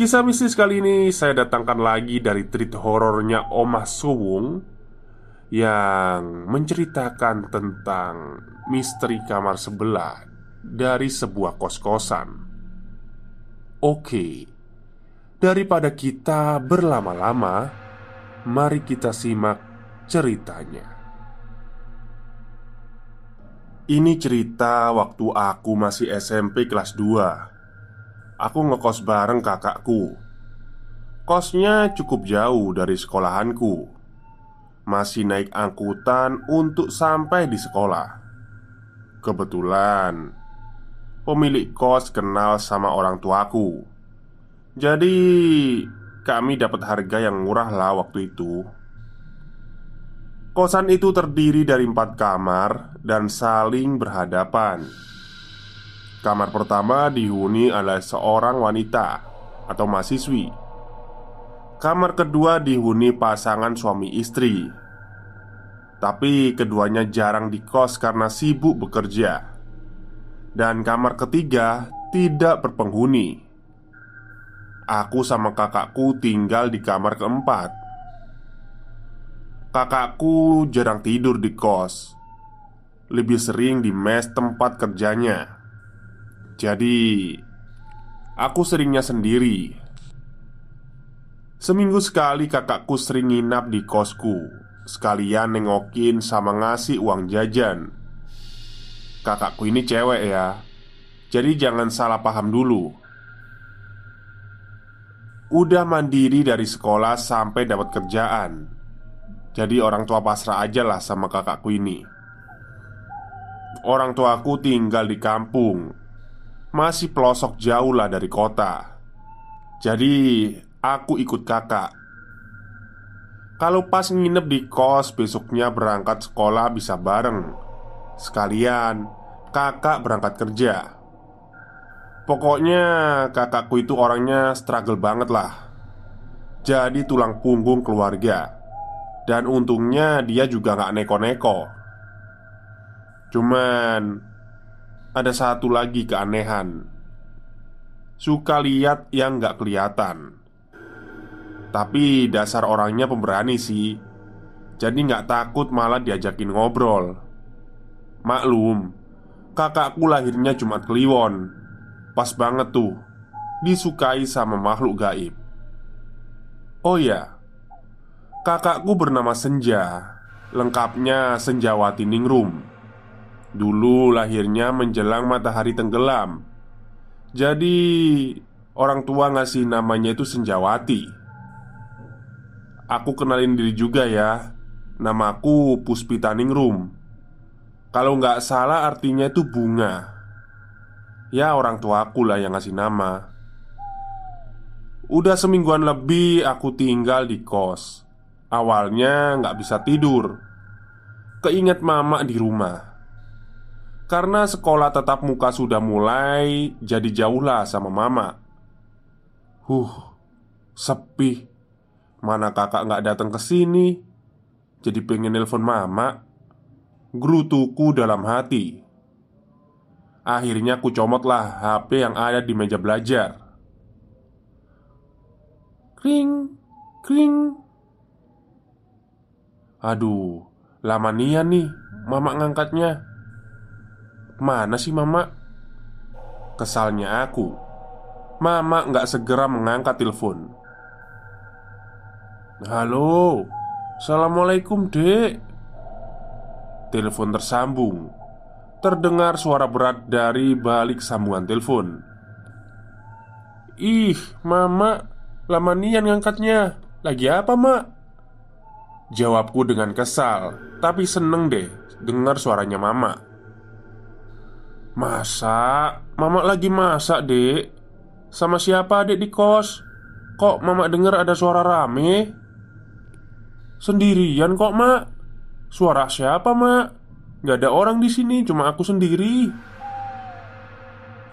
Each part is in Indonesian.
Kisah mistis kali ini saya datangkan lagi dari treat horornya Omah Suwung Yang menceritakan tentang misteri kamar sebelah dari sebuah kos-kosan. Oke, daripada kita berlama-lama Mari kita simak ceritanya. Ini cerita waktu aku masih SMP kelas 2 aku ngekos bareng kakakku. Kosnya cukup jauh dari sekolahanku. Masih naik angkutan untuk sampai di sekolah. Kebetulan pemilik kos kenal sama orang tuaku. Jadi kami dapat harga yang murah lah waktu itu. Kosan itu terdiri dari empat kamar dan saling berhadapan. Kamar pertama dihuni oleh seorang wanita atau mahasiswi. Kamar kedua dihuni pasangan suami istri. Tapi keduanya jarang di kos karena sibuk bekerja. Dan kamar ketiga tidak berpenghuni. Aku sama kakakku tinggal di kamar keempat. Kakakku jarang tidur di kos. Lebih sering di mes tempat kerjanya. Jadi, aku seringnya sendiri. Seminggu sekali kakakku sering nginap di kosku, sekalian nengokin sama ngasih uang jajan. Kakakku ini cewek ya, jadi jangan salah paham dulu. Udah mandiri dari sekolah sampai dapat kerjaan, jadi orang tua pasrah aja lah sama kakakku ini. Orang tuaku tinggal di kampung masih pelosok jauh lah dari kota. Jadi, aku ikut kakak. Kalau pas nginep di kos, besoknya berangkat sekolah bisa bareng. Sekalian, kakak berangkat kerja. Pokoknya, kakakku itu orangnya struggle banget lah. Jadi tulang punggung keluarga. Dan untungnya dia juga gak neko-neko. Cuman ada satu lagi keanehan. Suka lihat yang gak kelihatan. Tapi dasar orangnya pemberani sih. Jadi gak takut malah diajakin ngobrol. Maklum Kakakku lahirnya Jumat Kliwon. Pas banget tuh Disukai sama makhluk gaib. Oh ya Kakakku bernama Senja. Lengkapnya Senjawati Ningrum Dulu lahirnya menjelang matahari tenggelam. Jadi orang tua ngasih namanya itu Senjawati. Aku kenalin diri juga ya. Namaku Puspita Ningrum Kalau nggak salah artinya itu bunga. Ya orang tua aku lah yang ngasih nama. Udah semingguan lebih aku tinggal di kos. Awalnya nggak bisa tidur. Keinget mama di rumah. Karena sekolah tetap muka sudah mulai jadi jauh lah sama mama. Huh, sepi. Mana kakak nggak datang ke sini? Jadi pengen nelpon mama. Gerutuku dalam hati. Akhirnya aku comotlah HP yang ada di meja belajar. Kring, kring. Aduh, lama nian nih mama ngangkatnya. Mana sih mama? Kesalnya aku. Mama nggak segera mengangkat telepon. Halo, assalamualaikum dek. Telepon tersambung. Terdengar suara berat dari balik sambungan telepon. Ih, mama, lama nian ngangkatnya. Lagi apa, mak? Jawabku dengan kesal, tapi seneng deh dengar suaranya mama. Masak? Mama lagi masak, dek Sama siapa, dek, di kos? Kok mama dengar ada suara rame? Sendirian kok, mak Suara siapa, mak? Gak ada orang di sini, cuma aku sendiri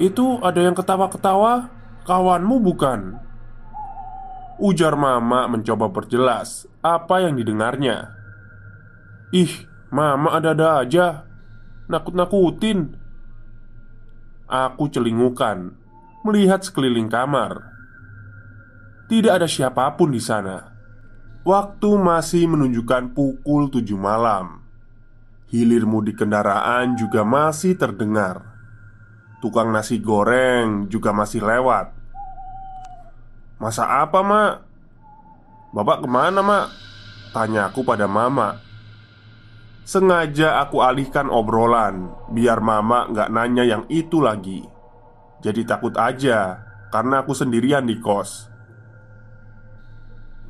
Itu ada yang ketawa-ketawa Kawanmu bukan? Ujar mama mencoba perjelas apa yang didengarnya Ih, mama ada-ada aja Nakut-nakutin Aku celingukan melihat sekeliling kamar. Tidak ada siapa pun di sana. Waktu masih menunjukkan pukul tujuh malam. Hilir mudik kendaraan juga masih terdengar. Tukang nasi goreng juga masih lewat. Masa apa, Mak? Bapak ke mana, Mak? Tanya aku pada Mama Sengaja aku alihkan obrolan Biar mama nggak nanya yang itu lagi. Jadi takut aja Karena aku sendirian di kos.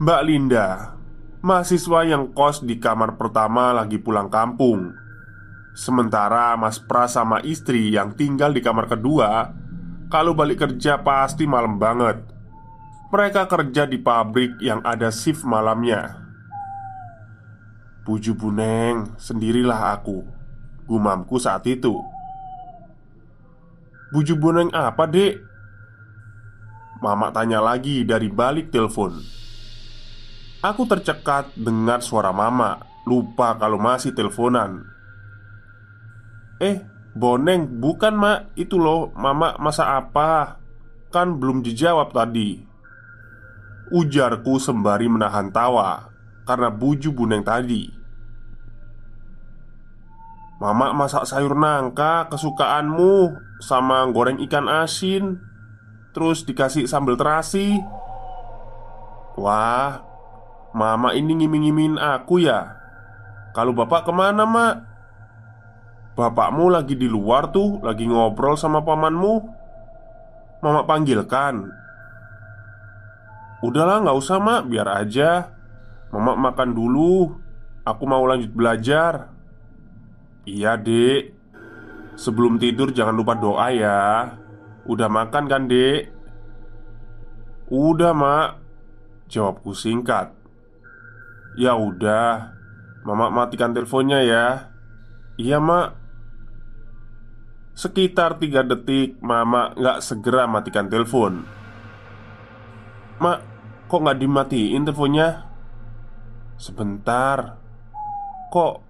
Mbak Linda Mahasiswa yang kos di kamar pertama lagi pulang kampung. Sementara Mas Pras sama istri yang tinggal di kamar kedua Kalau balik kerja pasti malam banget. Mereka kerja di pabrik yang ada shift malamnya Buju Buneng, sendirilah aku. Gumamku saat itu. Buju Buneng apa dek? Mama tanya lagi dari balik telepon. Aku tercekat dengar suara mama. Lupa kalau masih teleponan. Eh, Boneng, bukan mak. Itu loh, mama masa apa? Kan belum dijawab tadi. Ujarku sembari menahan tawa Karena buju buneng tadi Mama masak sayur nangka kesukaanmu Sama goreng ikan asin Terus dikasih sambal terasi. Wah Mama ini ngiming-ngimin aku ya? Kalau bapak ke mana mak? Bapakmu lagi di luar tuh Lagi ngobrol sama pamanmu. Mama panggilkan. Udahlah nggak usah mak. Biar aja. Mama makan dulu. Aku mau lanjut belajar Iya dek Sebelum tidur jangan lupa doa ya. Udah makan kan dek? Udah mak. Jawabku singkat. Ya udah. Mama matikan teleponnya ya. Iya mak. Sekitar tiga detik Mama gak segera matikan telepon. Mak Kok gak dimatiin teleponnya? Sebentar. Kok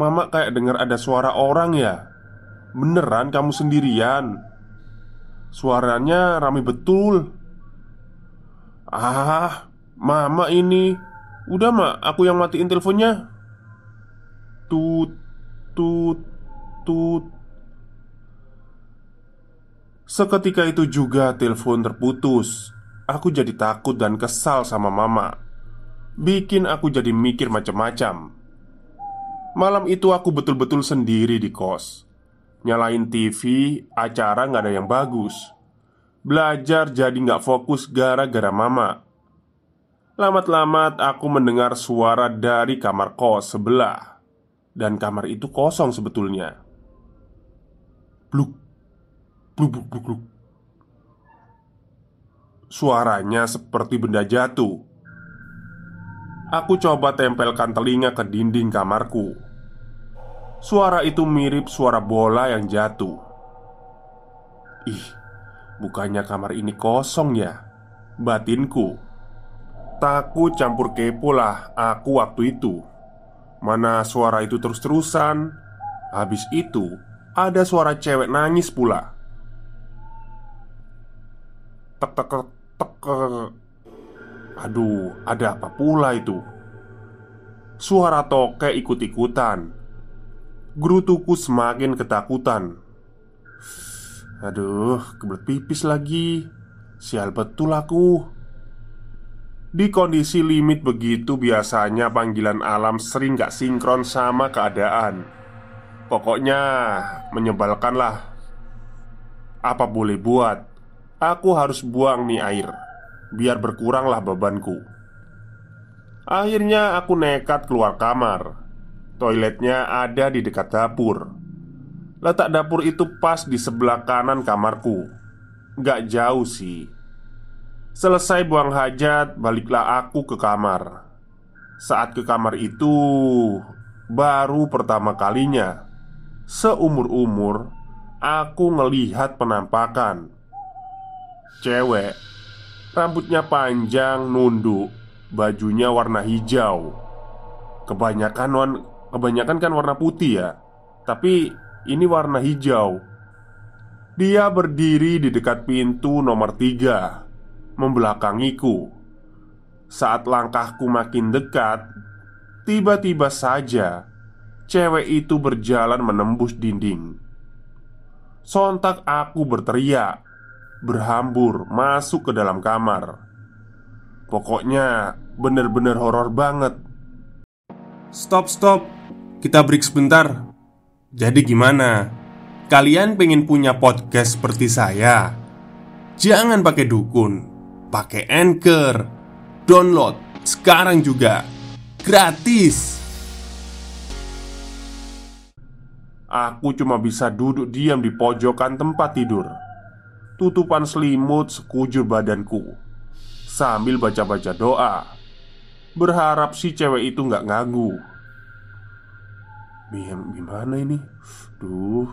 Mama kayak dengar ada suara orang ya? Beneran kamu sendirian? Suaranya rame betul. Ah, mama ini. Udah mak, aku yang matiin teleponnya. Tut, tut, tut. Seketika itu juga telepon terputus. Aku jadi takut dan kesal sama mama. Bikin aku jadi mikir macam-macam Malam itu aku betul-betul sendiri di kos. Nyalain TV, acara nggak ada yang bagus. Belajar jadi nggak fokus gara-gara mama. Lamat-lamat aku mendengar suara dari kamar kos sebelah. Dan kamar itu kosong sebetulnya. Bluk Bluk bluk bluk bluk. Suaranya seperti benda jatuh Aku coba tempelkan telinga ke dinding kamarku. Suara itu mirip suara bola yang jatuh. Ih, bukannya kamar ini kosong ya? Batinku Takut campur kepo lah aku waktu itu Mana suara itu terus-terusan Habis itu ada suara cewek nangis pula Tek tek tek tek Aduh, ada apa pula itu? Suara tokek ikut-ikutan. Gerutuku semakin ketakutan. Aduh, kebelet pipis lagi. Sial betul aku. Di kondisi limit begitu biasanya panggilan alam sering gak sinkron sama keadaan. Pokoknya menyebalkan lah Apa boleh buat? Aku harus buang nih air Biar berkuranglah bebanku. Akhirnya aku nekat keluar kamar. Toiletnya ada di dekat dapur. Letak dapur itu pas di sebelah kanan kamarku. Gak jauh sih. Selesai buang hajat, baliklah aku ke kamar. Saat ke kamar itu Baru pertama kalinya Seumur-umur Aku ngelihat penampakan. Cewek Rambutnya panjang, nunduk Bajunya warna hijau. Kebanyakan wan, kebanyakan kan warna putih ya Tapi ini warna hijau. Dia berdiri di dekat pintu nomor tiga Membelakangiku. Saat langkahku makin dekat Tiba-tiba saja Cewek itu berjalan menembus dinding. Sontak aku berteriak berhambur masuk ke dalam kamar. Pokoknya bener-bener horor banget. Stop, stop. Kita break sebentar. Jadi gimana? Kalian pengen punya podcast seperti saya? Jangan pakai dukun, pakai Anchor. Download sekarang juga. Gratis. Aku cuma bisa duduk diam di pojokan tempat tidur tutupan selimut sekujur badanku. Sambil baca-baca doa Berharap si cewek itu nggak nganggu. Gimana ini? Duh,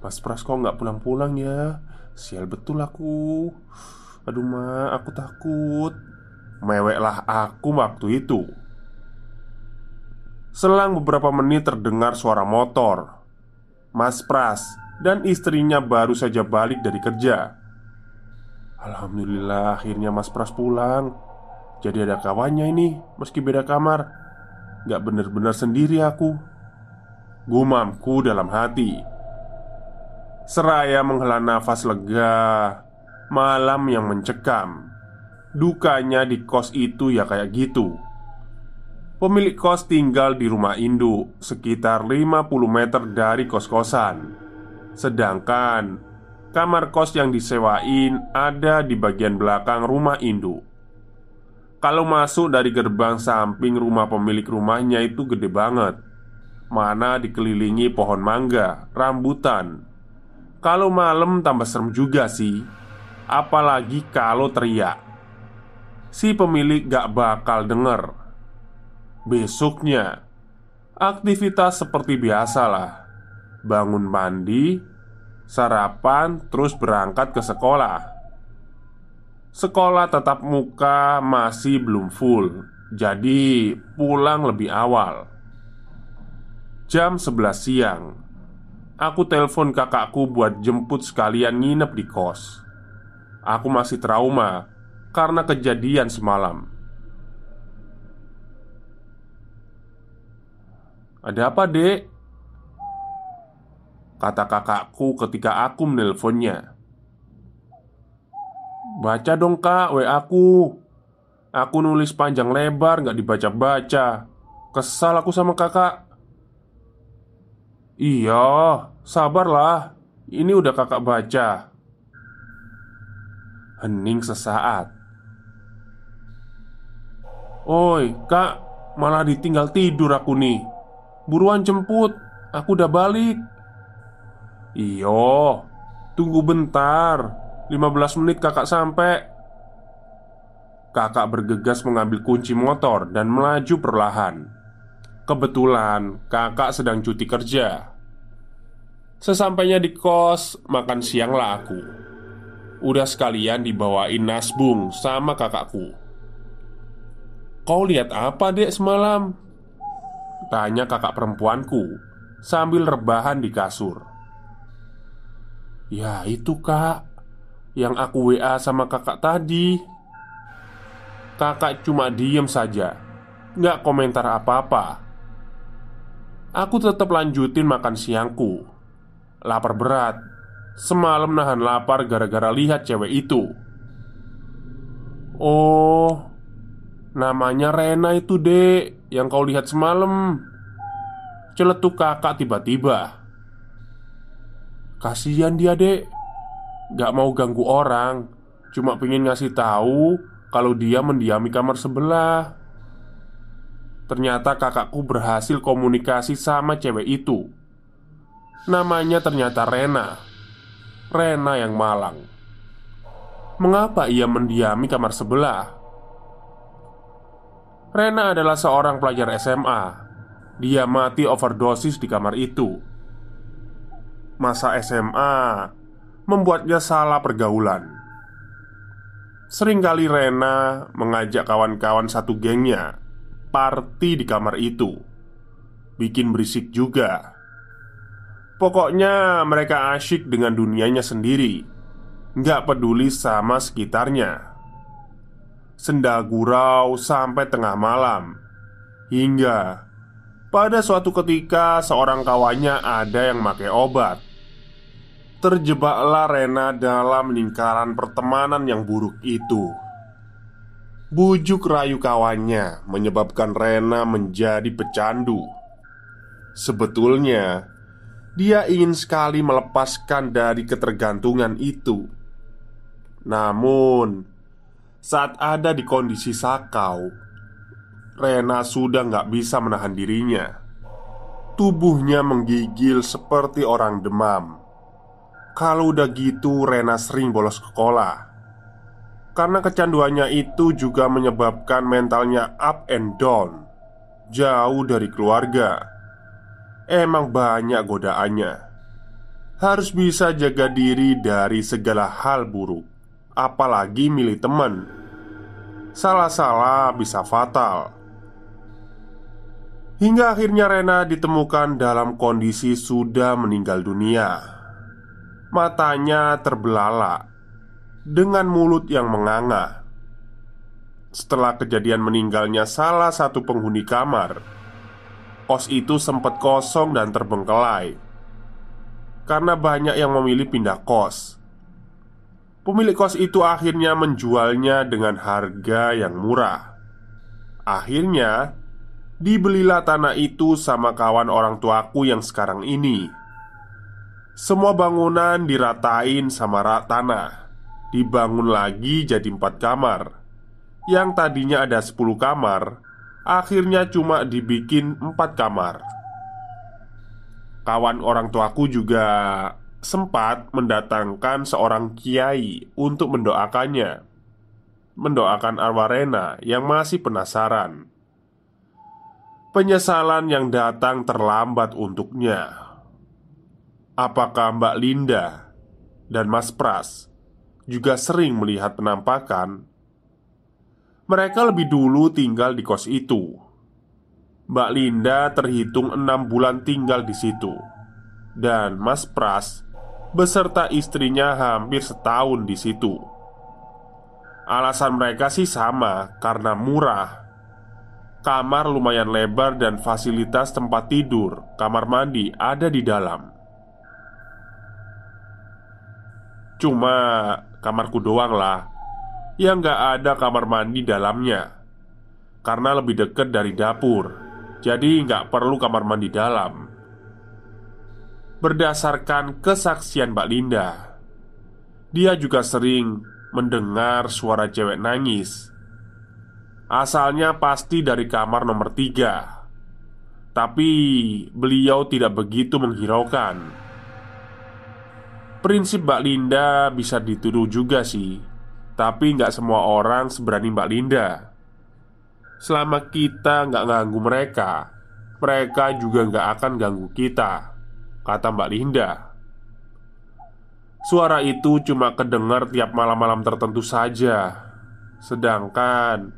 Mas Pras kok nggak pulang-pulang ya? Sial betul aku. Aduh ma, aku takut. Meweklah aku waktu itu. Selang beberapa menit terdengar suara motor. Mas Pras dan istrinya baru saja balik dari kerja Alhamdulillah akhirnya Mas Pras pulang. Jadi ada kawannya ini Meski beda kamar. Gak bener-bener sendiri aku. Gumamku dalam hati. Seraya menghela nafas lega Malam yang mencekam. Dukanya di kos itu ya kayak gitu. Pemilik kos tinggal di rumah induk Sekitar 50 meter dari kos-kosan. Sedangkan Kamar kos yang disewain ada di bagian belakang rumah induk. Kalau masuk dari gerbang samping rumah pemilik rumahnya itu gede banget. Mana dikelilingi pohon mangga, rambutan. Kalau malam tambah serem juga sih Apalagi kalau teriak. Si pemilik gak bakal denger. Besoknya Aktivitas seperti biasa lah. Bangun mandi sarapan, terus berangkat ke sekolah. Sekolah tetap muka masih belum full, jadi pulang lebih awal. Jam 11 siang, aku telepon kakakku buat jemput sekalian nginep di kos. Aku masih trauma karena kejadian semalam. Ada apa, Dek? Kata kakakku ketika aku menelponnya. Baca dong kak WA aku. Aku nulis panjang lebar gak dibaca-baca. Kesal aku sama kakak. Iya, sabarlah. Ini udah kakak baca. Hening sesaat. Oi, kak Malah ditinggal tidur aku nih. Buruan jemput Aku udah balik Iyo, tunggu bentar. 15 menit kakak sampai. Kakak bergegas mengambil kunci motor dan melaju perlahan. Kebetulan kakak sedang cuti kerja. Sesampainya di kos, makan siang lah aku. Udah sekalian dibawain nasbung sama kakakku. Kau lihat apa dek semalam? Tanya kakak perempuanku Sambil rebahan di kasur Ya itu kak. Yang aku WA sama kakak tadi. Kakak cuma diem saja. Nggak komentar apa-apa. Aku tetap lanjutin makan siangku. Lapar berat. Semalam nahan lapar gara-gara lihat cewek itu. Oh Namanya Rena itu dek Yang kau lihat semalam. Celetuk kakak tiba-tiba Kasihan dia dek. Gak mau ganggu orang. Cuma pengen ngasih tahu Kalau dia mendiami kamar sebelah. Ternyata kakakku berhasil komunikasi sama cewek itu. Namanya ternyata Rena. Rena yang malang. Mengapa ia mendiami kamar sebelah? Rena adalah seorang pelajar SMA dia mati overdosis di kamar itu. Masa SMA membuatnya salah pergaulan. Seringkali Rena mengajak kawan-kawan satu gengnya party di kamar itu. Bikin berisik juga. Pokoknya mereka asyik dengan dunianya sendiri. Nggak peduli sama sekitarnya. Senda gurau sampai tengah malam Hingga pada suatu ketika, seorang kawannya ada yang pakai obat. Terjebaklah Rena dalam lingkaran pertemanan yang buruk itu. Bujuk rayu kawannya menyebabkan Rena menjadi pecandu. Sebetulnya, dia ingin sekali melepaskan dari ketergantungan itu. Namun, saat ada di kondisi sakau, Rena sudah nggak bisa menahan dirinya. Tubuhnya menggigil seperti orang demam. Kalau udah gitu, Rena sering bolos sekolah. Karena kecanduannya itu juga menyebabkan mentalnya up and down, jauh dari keluarga. Emang banyak godaannya. Harus bisa jaga diri dari segala hal buruk, apalagi milih teman. Salah-salah bisa fatal. Hingga akhirnya Rena ditemukan dalam kondisi sudah meninggal dunia Matanya terbelalak Dengan mulut yang menganga. Setelah kejadian meninggalnya salah satu penghuni kamar Kos itu sempat kosong dan terbengkelai Karena banyak yang memilih pindah kos. Pemilik kos itu akhirnya menjualnya dengan harga yang murah. Akhirnya Dibelilah tanah itu sama kawan orang tuaku yang sekarang ini Semua bangunan diratain sama rak tanah. Dibangun lagi jadi empat kamar. Yang tadinya ada sepuluh kamar Akhirnya cuma dibikin empat kamar. Kawan orang tuaku juga sempat mendatangkan seorang kiai untuk mendoakannya. Mendoakan arwah Rena yang masih penasaran. Penyesalan yang datang terlambat untuknya Apakah Mbak Linda dan Mas Pras juga sering melihat penampakan? Mereka lebih dulu tinggal di kos itu Mbak Linda terhitung enam bulan tinggal di situ Dan Mas Pras beserta istrinya hampir setahun di situ Alasan mereka sih sama karena murah Kamar lumayan lebar dan fasilitas tempat tidur, kamar mandi ada di dalam. Cuma kamarku doang lah. Yang gak ada kamar mandi dalamnya. Karena lebih dekat dari dapur. Jadi gak perlu kamar mandi dalam. Berdasarkan kesaksian Mbak Linda Dia juga sering mendengar suara cewek nangis. Asalnya pasti dari kamar nomor tiga. Tapi beliau tidak begitu menghiraukan Prinsip Mbak Linda bisa dituduh juga sih. Tapi nggak semua orang seberani Mbak Linda. Selama kita nggak ganggu mereka Mereka juga nggak akan ganggu kita Kata Mbak Linda. Suara itu cuma kedengar tiap malam-malam tertentu saja. Sedangkan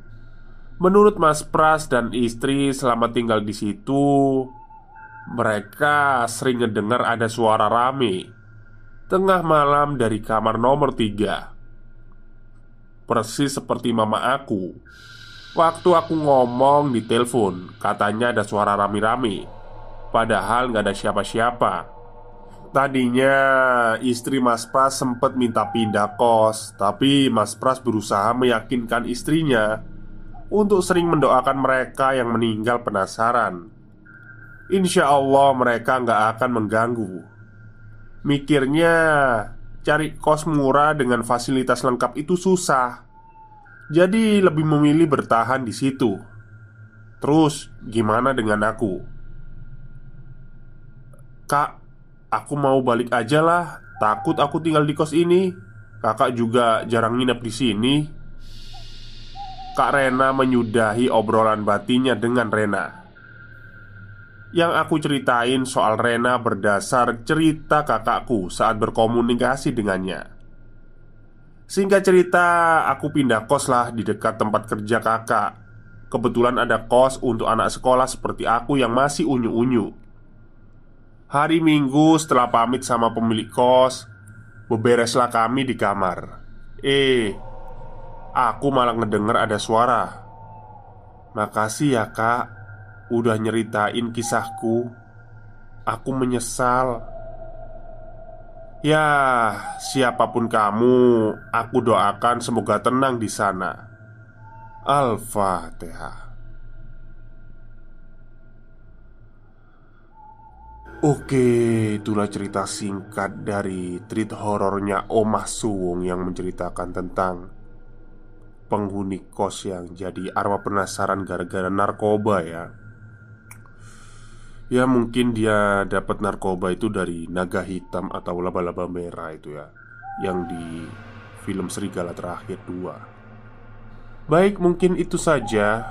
Menurut Mas Pras dan istri selama tinggal di situ Mereka sering ngedengar ada suara rame Tengah malam dari kamar nomor tiga. Persis seperti mama aku. Waktu aku ngomong di telepon Katanya ada suara rame-rame. Padahal nggak ada siapa-siapa. Tadinya istri Mas Pras sempat minta pindah kos Tapi Mas Pras berusaha meyakinkan istrinya Untuk sering mendoakan mereka yang meninggal penasaran. Insya Allah mereka nggak akan mengganggu Mikirnya Cari kos murah dengan fasilitas lengkap itu susah. Jadi lebih memilih bertahan di situ. Terus gimana dengan aku? Kak, aku mau balik aja lah. Takut aku tinggal di kos ini. Kakak juga jarang nginep di sini. Kak Rena menyudahi obrolan batinnya dengan Rena Yang aku ceritain soal Rena berdasar cerita kakakku saat berkomunikasi dengannya. Singkat cerita, aku pindah kos lah di dekat tempat kerja kakak. Kebetulan ada kos untuk anak sekolah seperti aku yang masih unyu-unyu. Hari Minggu setelah pamit sama pemilik kos Bebereslah kami di kamar. Eh Aku malah ngedenger ada suara. Makasih ya kak Udah nyeritain kisahku Aku menyesal Ya, siapa pun kamu, aku doakan semoga tenang di sana. Al-Fatihah. Oke, itulah cerita singkat dari treat horornya Omah Suwung yang menceritakan tentang penghuni kos yang jadi arwah penasaran gara-gara narkoba ya. Ya mungkin dia dapat narkoba itu dari naga hitam atau laba-laba merah itu ya Yang di film Serigala Terakhir 2 Baik mungkin itu saja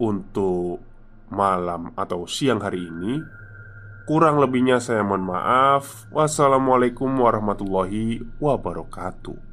Untuk malam atau siang hari ini Kurang lebihnya saya mohon maaf. Wassalamualaikum warahmatullahi wabarakatuh.